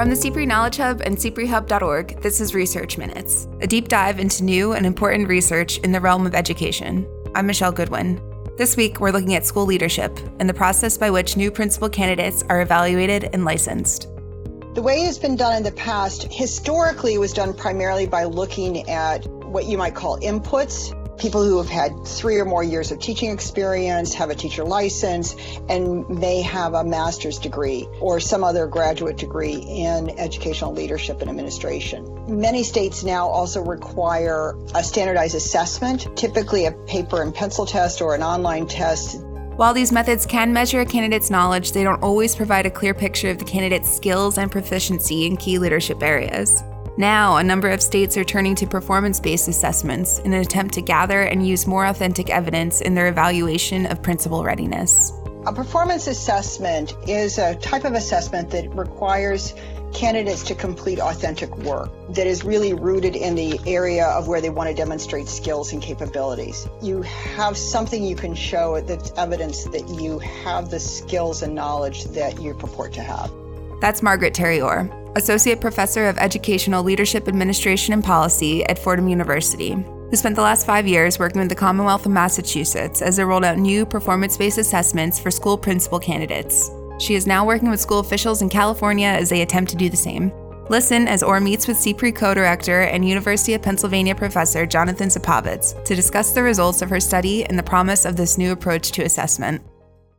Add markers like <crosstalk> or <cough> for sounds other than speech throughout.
From the CPRE Knowledge Hub and CPREHub.org, this is Research Minutes, a deep dive into new and important research in the realm of education. I'm Michelle Goodwin. This week, we're looking at school leadership and the process by which new principal candidates are evaluated and licensed. The way it's been done in the past, historically, was done primarily by looking at what you might call inputs people who have had three or more years of teaching experience, have a teacher license, and may have a master's degree or some other graduate degree in educational leadership and administration. Many states now also require a standardized assessment, typically a paper and pencil test or an online test while these methods can measure a candidate's knowledge, they don't always provide a clear picture of the candidate's skills and proficiency in key leadership areas. Now, a number of states are turning to performance based assessments in an attempt to gather and use more authentic evidence in their evaluation of principal readiness. A performance assessment is a type of assessment that requires candidates to complete authentic work that is really rooted in the area of where they want to demonstrate skills and capabilities. You have something you can show that's evidence that you have the skills and knowledge that you purport to have. That's Margaret Terry Orr, Associate Professor of Educational Leadership Administration and Policy at Fordham University, who spent the last five years working with the Commonwealth of Massachusetts as they rolled out new performance based assessments for school principal candidates. She is now working with school officials in California as they attempt to do the same. Listen as Orr meets with CPRE co director and University of Pennsylvania professor Jonathan Supovitz to discuss the results of her study and the promise of this new approach to assessment.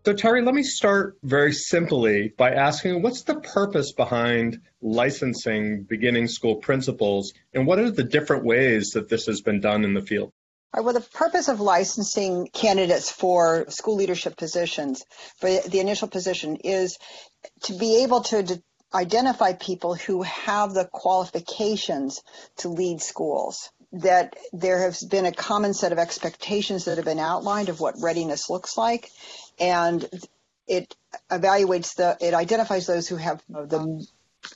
So, Terry, let me start very simply by asking what's the purpose behind licensing beginning school principals, and what are the different ways that this has been done in the field? Well, the purpose of licensing candidates for school leadership positions, for the initial position, is to be able to de- identify people who have the qualifications to lead schools that there has been a common set of expectations that have been outlined of what readiness looks like and it evaluates the it identifies those who have the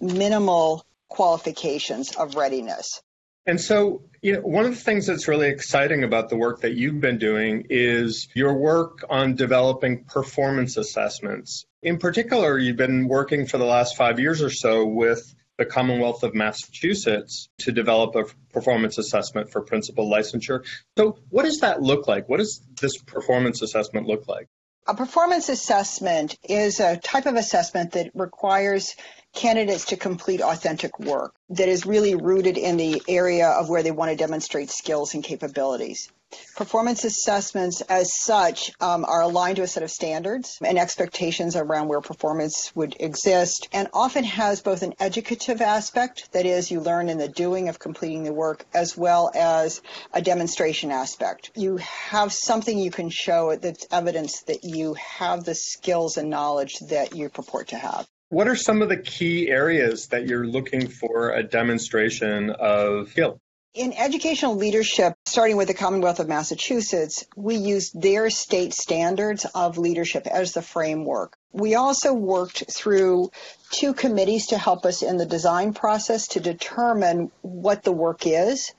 minimal qualifications of readiness and so, you know, one of the things that's really exciting about the work that you've been doing is your work on developing performance assessments. In particular, you've been working for the last five years or so with the Commonwealth of Massachusetts to develop a performance assessment for principal licensure. So, what does that look like? What does this performance assessment look like? A performance assessment is a type of assessment that requires candidates to complete authentic work that is really rooted in the area of where they want to demonstrate skills and capabilities. Performance assessments, as such, um, are aligned to a set of standards and expectations around where performance would exist, and often has both an educative aspect, that is, you learn in the doing of completing the work, as well as a demonstration aspect. You have something you can show that's evidence that you have the skills and knowledge that you purport to have. What are some of the key areas that you're looking for a demonstration of skill? In educational leadership, starting with the Commonwealth of Massachusetts, we used their state standards of leadership as the framework. We also worked through two committees to help us in the design process to determine what the work is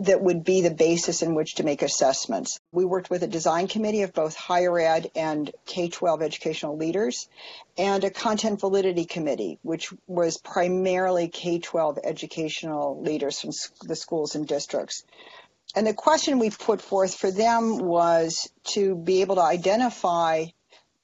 that would be the basis in which to make assessments. We worked with a design committee of both higher ed and K 12 educational leaders and a content validity committee, which was primarily K 12 educational leaders from the schools and districts. And the question we put forth for them was to be able to identify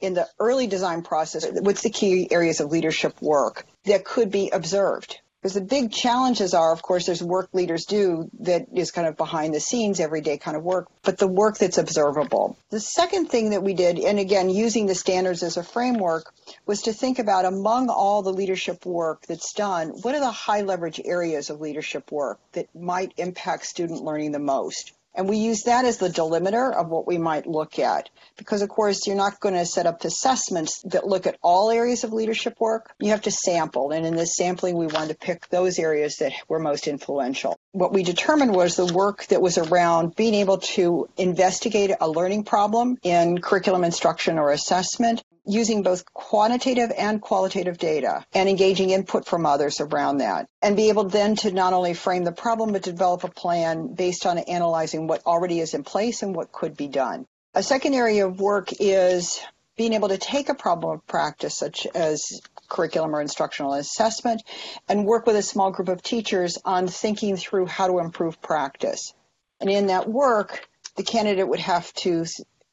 in the early design process, what's the key areas of leadership work that could be observed? Because the big challenges are, of course, there's work leaders do that is kind of behind the scenes, everyday kind of work, but the work that's observable. The second thing that we did, and again, using the standards as a framework, was to think about among all the leadership work that's done, what are the high leverage areas of leadership work that might impact student learning the most? And we use that as the delimiter of what we might look at. Because, of course, you're not going to set up assessments that look at all areas of leadership work. You have to sample. And in this sampling, we wanted to pick those areas that were most influential. What we determined was the work that was around being able to investigate a learning problem in curriculum instruction or assessment, using both quantitative and qualitative data and engaging input from others around that and be able then to not only frame the problem but develop a plan based on analyzing what already is in place and what could be done. A second area of work is being able to take a problem of practice such as curriculum or instructional assessment, and work with a small group of teachers on thinking through how to improve practice. And in that work, the candidate would have to,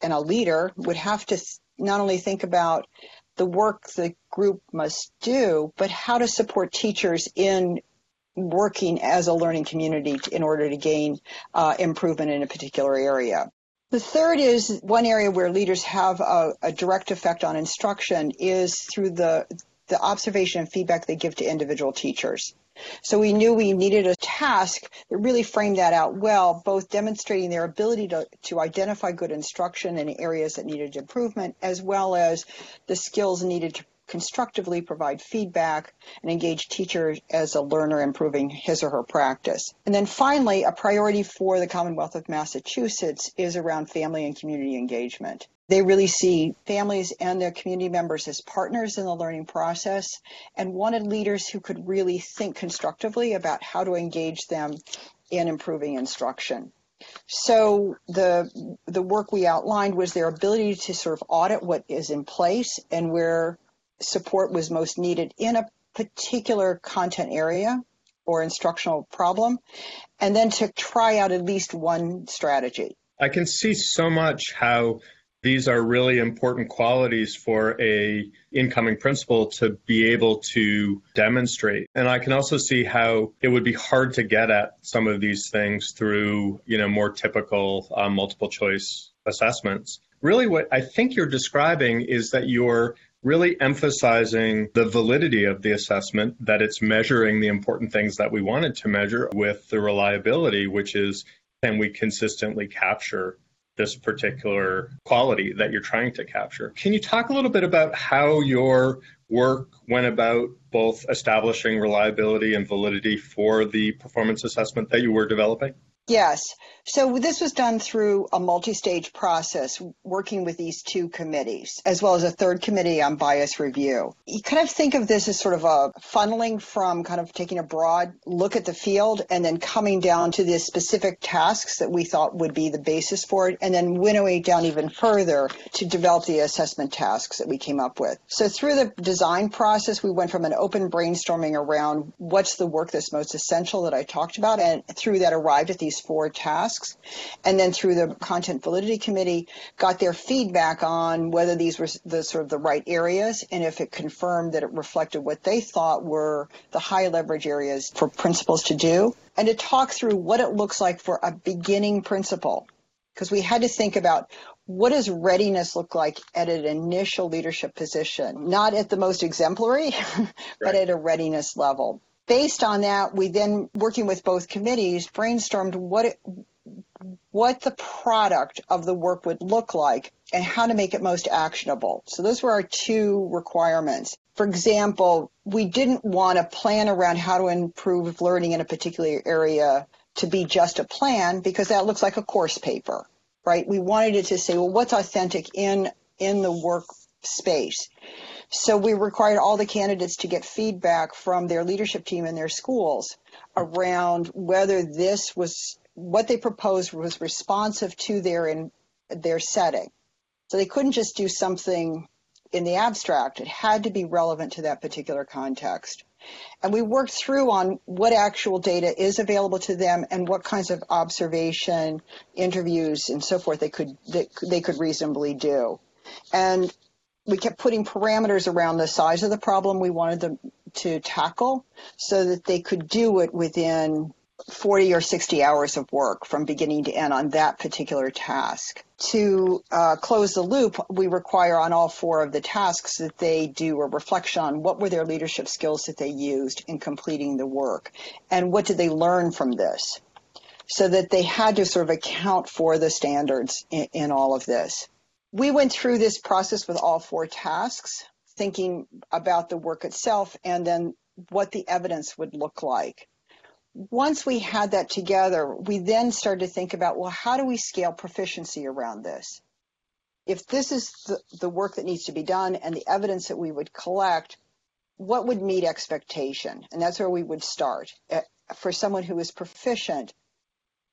and a leader would have to not only think about the work the group must do, but how to support teachers in working as a learning community in order to gain uh, improvement in a particular area. The third is one area where leaders have a, a direct effect on instruction is through the the observation and feedback they give to individual teachers. So we knew we needed a task that really framed that out well, both demonstrating their ability to, to identify good instruction in areas that needed improvement, as well as the skills needed to constructively provide feedback and engage teachers as a learner improving his or her practice. And then finally, a priority for the Commonwealth of Massachusetts is around family and community engagement. They really see families and their community members as partners in the learning process and wanted leaders who could really think constructively about how to engage them in improving instruction. So the the work we outlined was their ability to sort of audit what is in place and where support was most needed in a particular content area or instructional problem, and then to try out at least one strategy. I can see so much how these are really important qualities for a incoming principal to be able to demonstrate. And i can also see how it would be hard to get at some of these things through you know more typical uh, multiple choice assessments. Really what i think you're describing is that you're really emphasizing the validity of the assessment, that it's measuring the important things that we wanted to measure with the reliability, which is can we consistently capture this particular quality that you're trying to capture. Can you talk a little bit about how your work went about both establishing reliability and validity for the performance assessment that you were developing? Yes. So this was done through a multi-stage process working with these two committees, as well as a third committee on bias review. You kind of think of this as sort of a funneling from kind of taking a broad look at the field and then coming down to the specific tasks that we thought would be the basis for it, and then winnowing down even further to develop the assessment tasks that we came up with. So through the design process, we went from an open brainstorming around what's the work that's most essential that I talked about, and through that arrived at these four tasks and then through the content validity committee, got their feedback on whether these were the sort of the right areas, and if it confirmed that it reflected what they thought were the high leverage areas for principals to do, and to talk through what it looks like for a beginning principal, because we had to think about what does readiness look like at an initial leadership position? Not at the most exemplary, <laughs> but at a readiness level. Based on that, we then, working with both committees, brainstormed what it, what the product of the work would look like and how to make it most actionable. So those were our two requirements. For example, we didn't want a plan around how to improve learning in a particular area to be just a plan because that looks like a course paper, right? We wanted it to say, well, what's authentic in in the work space. So we required all the candidates to get feedback from their leadership team in their schools around whether this was what they proposed was responsive to their in their setting. So they couldn't just do something in the abstract. It had to be relevant to that particular context. And we worked through on what actual data is available to them and what kinds of observation, interviews, and so forth they could they, they could reasonably do. And we kept putting parameters around the size of the problem we wanted them to tackle so that they could do it within 40 or 60 hours of work from beginning to end on that particular task. To uh, close the loop, we require on all four of the tasks that they do a reflection on what were their leadership skills that they used in completing the work and what did they learn from this so that they had to sort of account for the standards in, in all of this. We went through this process with all four tasks, thinking about the work itself and then what the evidence would look like once we had that together, we then started to think about, well, how do we scale proficiency around this? If this is the, the work that needs to be done and the evidence that we would collect, what would meet expectation? And that's where we would start uh, for someone who is proficient.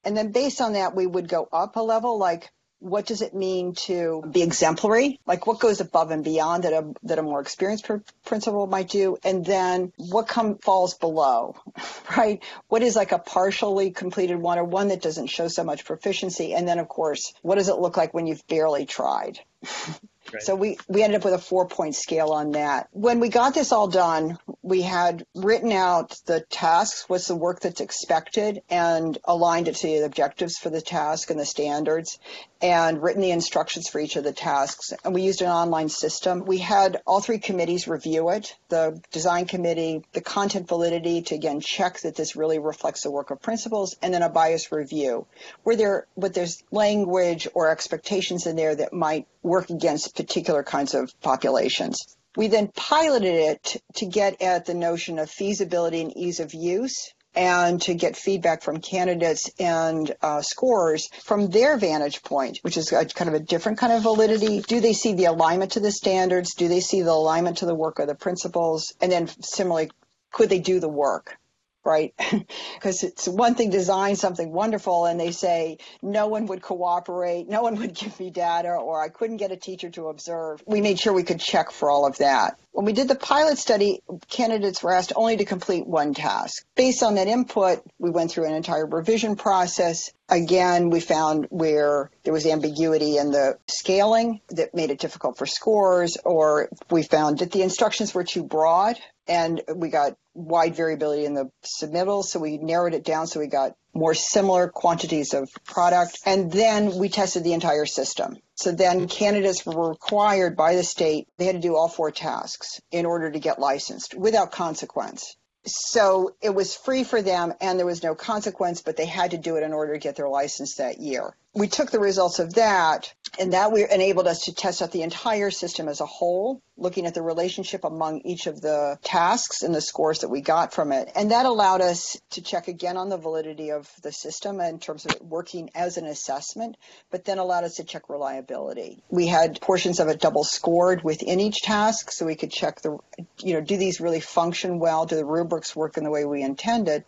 And then based on that, we would go up a level, like what does it mean to be exemplary? Like what goes above and beyond that a, that a more experienced pr- principal might do? And then what come falls below, <laughs> right? What is like a partially completed one or one that doesn't show so much proficiency? And then of course, what does it look like when you've barely tried? <laughs> Right. So we, we ended up with a four point scale on that. When we got this all done, we had written out the tasks, what's the work that's expected, and aligned it to the objectives for the task and the standards, and written the instructions for each of the tasks. And we used an online system. We had all three committees review it the design committee, the content validity to again check that this really reflects the work of principals, and then a bias review. Where there, but there's language or expectations in there that might work against particular kinds of populations. We then piloted it to get at the notion of feasibility and ease of use and to get feedback from candidates and uh, scorers from their vantage point, which is a, kind of a different kind of validity. Do they see the alignment to the standards? Do they see the alignment to the work of the principals? And then similarly, could they do the work? Right? <laughs> Because it's one thing to design something wonderful and they say no one would cooperate, no one <laughs> would give me data, or I couldn't get a teacher to observe. We made sure we could check for all of that. When we did the pilot study, candidates were asked only to complete one task. Based on that input, we went through an entire revision process. Again, we found where there was ambiguity in the scaling that made it difficult for scores, or we found that the instructions were too broad and we got wide variability in the submittals. So we narrowed it down so we got more similar quantities of product. And then we tested the entire system. So then mm-hmm. candidates were required by the state, they had to do all four tasks in order to get licensed without consequence. So it was free for them and there was no consequence, but they had to do it in order to get their license that year we took the results of that and that we enabled us to test out the entire system as a whole looking at the relationship among each of the tasks and the scores that we got from it. And that allowed us to check again on the validity of the system in terms of it working as an assessment but then allowed us to check reliability. We had portions of it double scored within each task so we could check the you know do these really function well? Do the rubrics work in the way we intended?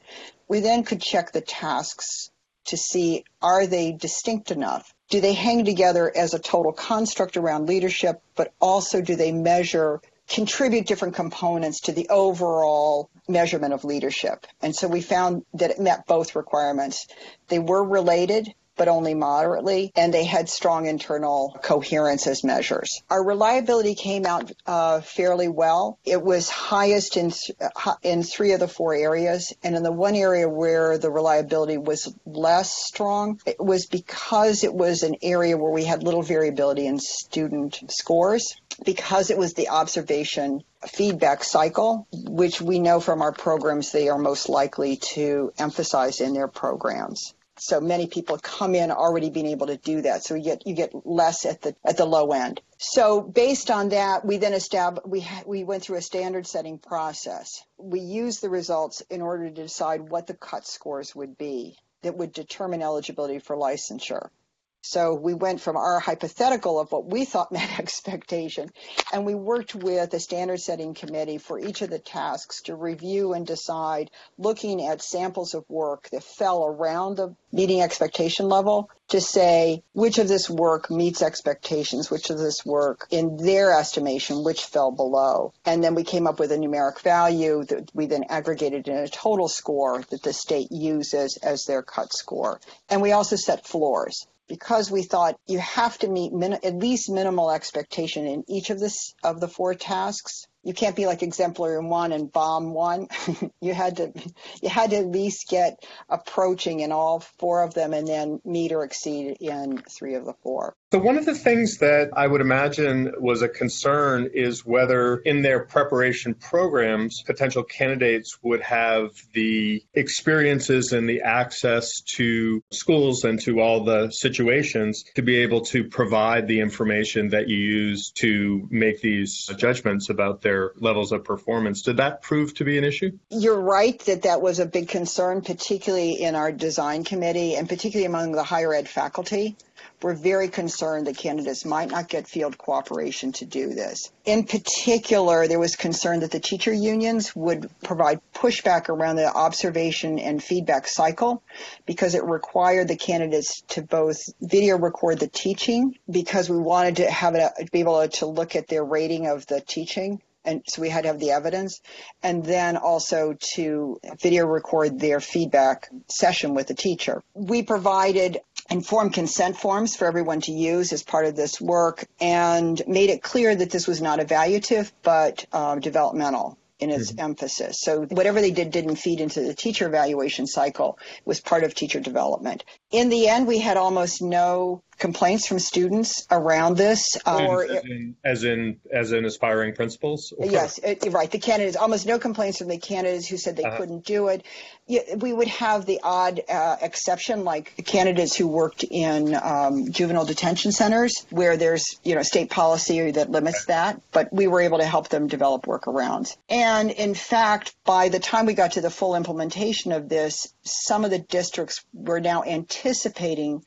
We then could check the tasks to see are they distinct enough? Do they hang together as a total construct around leadership, but also do they measure, contribute different components to the overall measurement of leadership? And so we found that it met both requirements. They were related, but only moderately, and they had strong internal coherence as measures. Our reliability came out uh, fairly well. It was highest in uh, in three of the four areas, and in the one area where the reliability was less strong, it was because it was an area where we had little variability in student scores because it was the observation feedback cycle, which we know from our programs they are most likely to emphasize in their programs. So many people come in already being able to do that. So you get you get less at the at the low end. So based on that, we then established we ha- we went through a standard setting process. We used the results in order to decide what the cut scores would be that would determine eligibility for licensure. So we went from our hypothetical of what we thought <laughs> met expectation, and we worked with a standard setting committee for each of the tasks to review and decide, looking at samples of work that fell around the meeting expectation level, to say which of this work meets expectations, which of this work, in their estimation, which fell below. And then we came up with a numeric value that we then aggregated in a total score that the state uses as their cut score. And we also set floors because we thought you have to meet min- at least minimal expectation in each of this of the four tasks you can't be like exemplary in one and bomb one. <laughs> you had to you had to at least get approaching in all four of them and then meet or exceed in three of the four. So one of the things that I would imagine was a concern is whether in their preparation programs potential candidates would have the experiences and the access to schools and to all the situations to be able to provide the information that you use to make these judgments about their levels of performance. Did that prove to be an issue? You're right that that was a big concern, particularly in our design committee and particularly among the higher ed faculty were very concerned that candidates might not get field cooperation to do this. In particular, there was concern that the teacher unions would provide pushback around the observation and feedback cycle because it required the candidates to both video record the teaching because we wanted to have it be able to look at their rating of the teaching and so we had to have the evidence and then also to video record their feedback session with the teacher we provided informed consent forms for everyone to use as part of this work and made it clear that this was not evaluative but uh, developmental in its mm-hmm. emphasis. So whatever they did didn't feed into the teacher evaluation cycle. It was part of teacher development. In the end, we had almost no complaints from students around this or as in as in, as in aspiring principals or? yes it, right the candidates almost no complaints from the candidates who said they uh-huh. couldn't do it we would have the odd uh, exception like candidates who worked in um, juvenile detention centers where there's you know state policy that limits okay. that but we were able to help them develop workarounds and in fact by the time we got to the full implementation of this some of the districts were now anticipating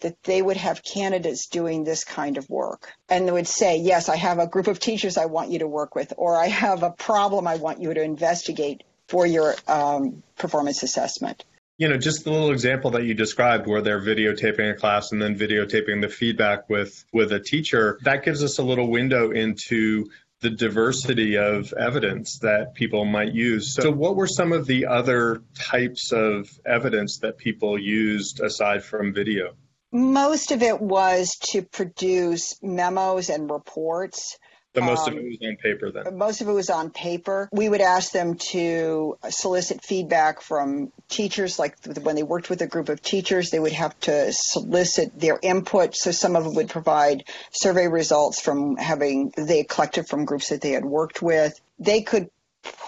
that they would have candidates doing this kind of work. And they would say, yes, I have a group of teachers I want you to work with, or I have a problem I want you to investigate for your um, performance assessment. You know, just the little example that you described where they're videotaping a class and then videotaping the feedback with, with a teacher, that gives us a little window into the diversity of evidence that people might use. So, what were some of the other types of evidence that people used aside from video? Most of it was to produce memos and reports. But most um, of it was on paper then. Most of it was on paper. We would ask them to solicit feedback from teachers, like when they worked with a group of teachers, they would have to solicit their input. So some of them would provide survey results from having they collected from groups that they had worked with. They could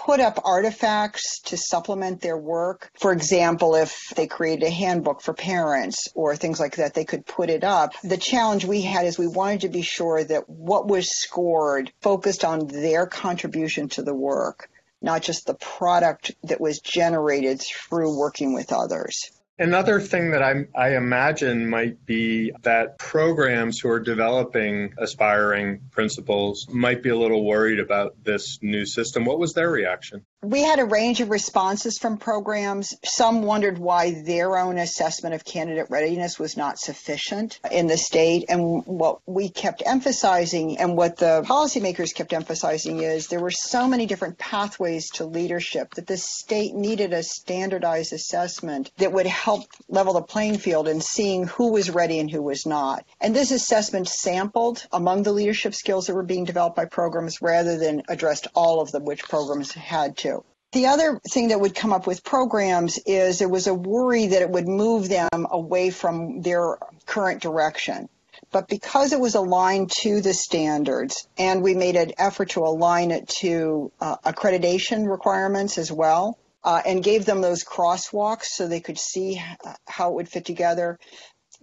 put up artifacts to supplement their work. For example, if they created a handbook for parents or things like that, they could put it up. The challenge we had is we wanted to be sure that what was scored focused on their contribution to the work, not just the product that was generated through working with others. Another thing that I, I, imagine might be that programs who are developing aspiring principals might be a little worried about this new system. What was their reaction? We had a range of responses from programs. Some wondered why their own assessment of candidate readiness was not sufficient in the state. And what we kept emphasizing and what the policymakers kept emphasizing is there were so many different pathways to leadership that the state needed a standardized assessment that would help level the playing field in seeing who was ready and who was not. And this assessment sampled among the leadership skills that were being developed by programs rather than addressed all of them, which programs had to. The other thing that would come up with programs is there was a worry that it would move them away from their current direction. But because it was aligned to the standards, and we made an effort to align it to uh, accreditation requirements as well, uh, and gave them those crosswalks so they could see how it would fit together,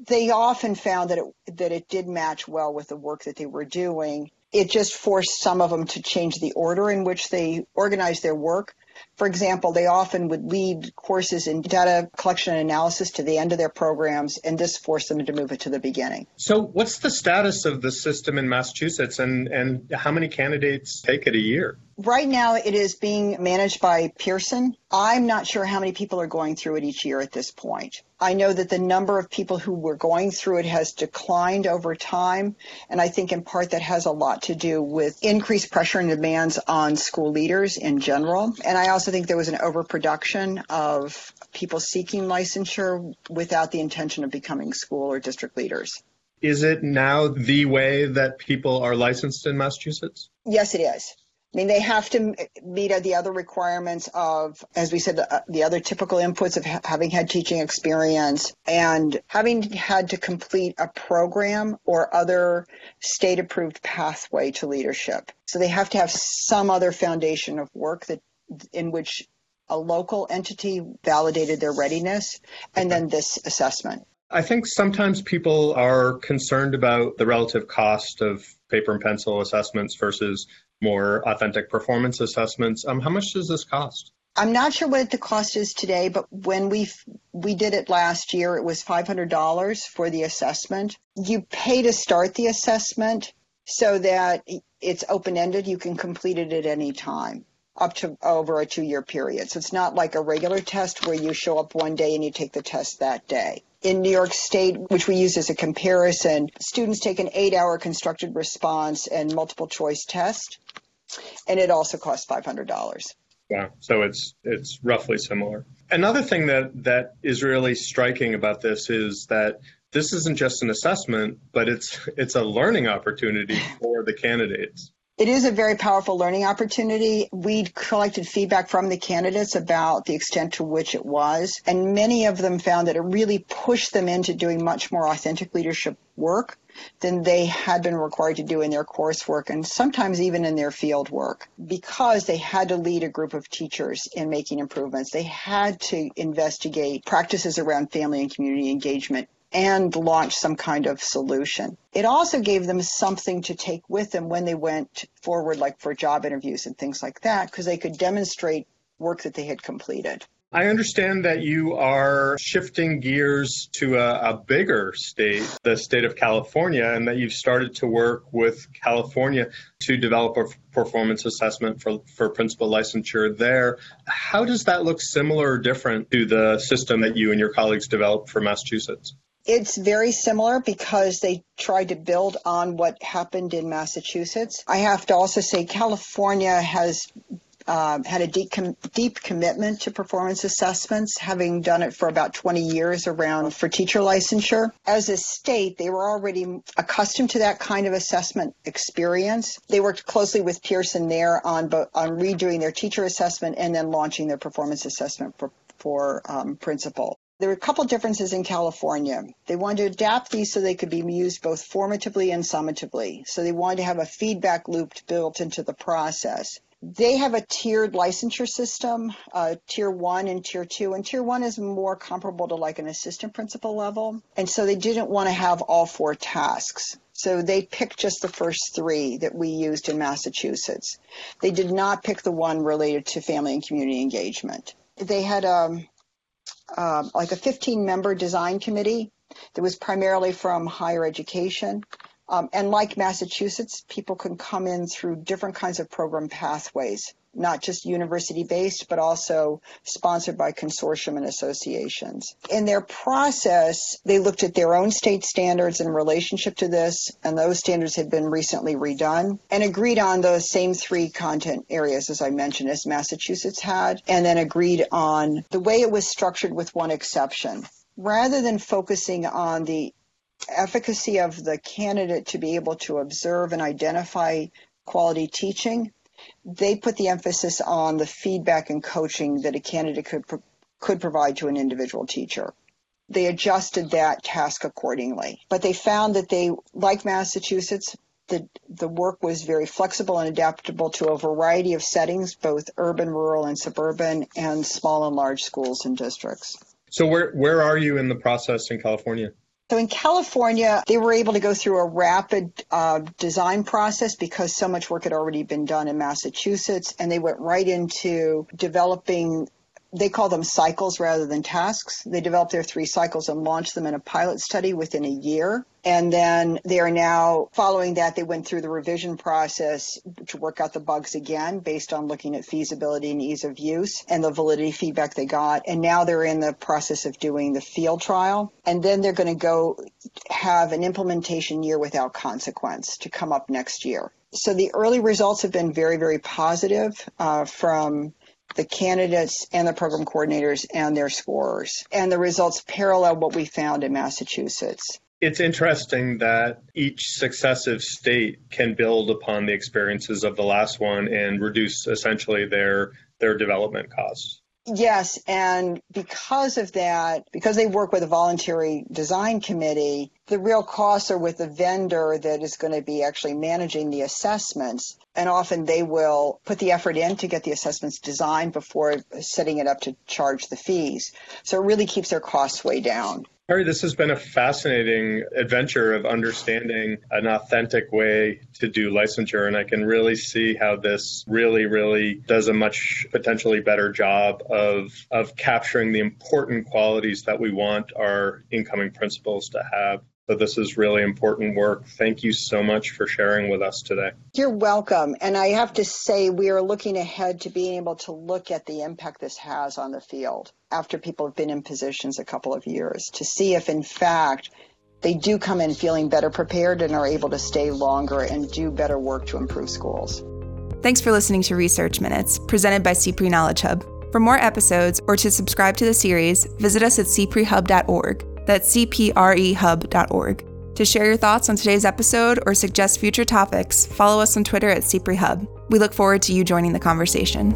they often found that it that it did match well with the work that they were doing. It just forced some of them to change the order in which they organized their work for example, they often would lead courses in data collection and analysis to the end of their programs, and this forced them to move it to the beginning. So, what's the status of the system in Massachusetts, and, and how many candidates take it a year? Right now, it is being managed by Pearson. I'm not sure how many people are going through it each year at this point. I know that the number of people who were going through it has declined over time, and I think in part that has a lot to do with increased pressure and demands on school leaders in general. And I also think there was an overproduction of people seeking licensure without the intention of becoming school or district leaders. Is it now the way that people are licensed in Massachusetts? Yes, it is. I mean, they have to meet the other requirements of, as we said, the, uh, the other typical inputs of ha- having had teaching experience and having had to complete a program or other state approved pathway to leadership. So they have to have some other foundation of work that in which a local entity validated their readiness and then this assessment. I think sometimes people are concerned about the relative cost of paper and pencil assessments versus more authentic performance assessments. Um, how much does this cost? I'm not sure what the cost is today, but when we we did it last year, it was $500 for the assessment. You pay to start the assessment so that it's open ended. You can complete it at any time up to over a two year period. So it's not like a regular test where you show up one day and you take the test that day. In New York State, which we use as a comparison, students take an eight hour constructed response and multiple choice test, and it also costs $500. Yeah, so it's it's roughly similar. Another thing that that is really striking about this is that this isn't just an assessment, but it's it's a learning opportunity <laughs> for the candidates. It is a very powerful learning opportunity. We collected feedback from the candidates about the extent to which it was, and many of them found that it really pushed them into doing much more authentic leadership work than they had been required to do in their coursework and sometimes even in their field work because they had to lead a group of teachers in making improvements. They had to investigate practices around family and community engagement and launch some kind of solution. It also gave them something to take with them when they went forward, like for job interviews and things like that, because they could demonstrate work that they had completed. I understand that you are shifting gears to a, a, bigger state, the state of California, and that you've started to work with California to develop a performance assessment for, for principal licensure there. How does that look similar or different to the system that you and your colleagues developed for Massachusetts? It's very similar because they tried to build on what happened in Massachusetts. I have to also say California has uh, had a deep, com- deep commitment to performance assessments, having done it for about 20 years around for teacher licensure. As a state, they were already accustomed to that kind of assessment experience. They worked closely with Pearson there on, on redoing their teacher assessment and then launching their performance assessment for, for um, principal. There were a couple differences in California. They wanted to adapt these so they could be used both formatively and summatively. So they wanted to have a feedback loop built into the process. They have a tiered licensure system, uh, tier one and tier two, and tier one is more comparable to like an assistant principal level. And so they didn't want to have all four tasks. So they picked just the first three that we used in Massachusetts. They did not pick the one related to family and community engagement. They had um, um, like a 15 member design committee that was primarily from higher education. Um, and like Massachusetts, people can come in through different kinds of program pathways not just university based, but also sponsored by consortium and associations. In their process, they looked at their own state standards in relationship to this, and those standards had been recently redone and agreed on those same three content areas, as I mentioned, as Massachusetts had, and then agreed on the way it was structured with one exception. Rather than focusing on the efficacy of the candidate to be able to observe and identify quality teaching, they put the emphasis on the feedback and coaching that a candidate could could provide to an individual teacher. They adjusted that task accordingly, but they found that they, like Massachusetts, the the work was very flexible and adaptable to a variety of settings, both urban, rural, and suburban, and small and large schools and districts. So where where are you in the process in California? So in California, they were able to go through a rapid uh, design process because so much work had already been done in Massachusetts, and they went right into developing they call them cycles rather than tasks. They developed their three cycles and launched them in a pilot study within a year. And then they are now following that, they went through the revision process to work out the bugs again based on looking at feasibility and ease of use and the validity feedback they got. And now they're in the process of doing the field trial. And then they're going to go have an implementation year without consequence to come up next year. So the early results have been very, very positive uh, from the candidates and the program coordinators and their scorers. And the results parallel what we found in Massachusetts. It's interesting that each successive state can build upon the experiences of the last one and reduce essentially their their development costs. Yes, and because of that, because they work with a voluntary design committee, the real costs are with the vendor that is going to be actually managing the assessments. And often they will put the effort in to get the assessments designed before setting it up to charge the fees. So it really keeps their costs way down. Terry, this has been a fascinating adventure of understanding an authentic way to do licensure. And I can really see how this really, really does a much potentially better job of, of capturing the important qualities that we want our incoming principals to have. So this is really important work. Thank you so much for sharing with us today. You're welcome. And I have to say, we are looking ahead to being able to look at the impact this has on the field after people have been in positions a couple of years to see if, in fact, they do come in feeling better prepared and are able to stay longer and do better work to improve schools. Thanks for listening to Research Minutes, presented by CPRE Knowledge Hub. For more episodes or to subscribe to the series, visit us at cprehub.org. That's cprehub.org. To share your thoughts on today's episode or suggest future topics, follow us on Twitter at CPREHub. We look forward to you joining the conversation.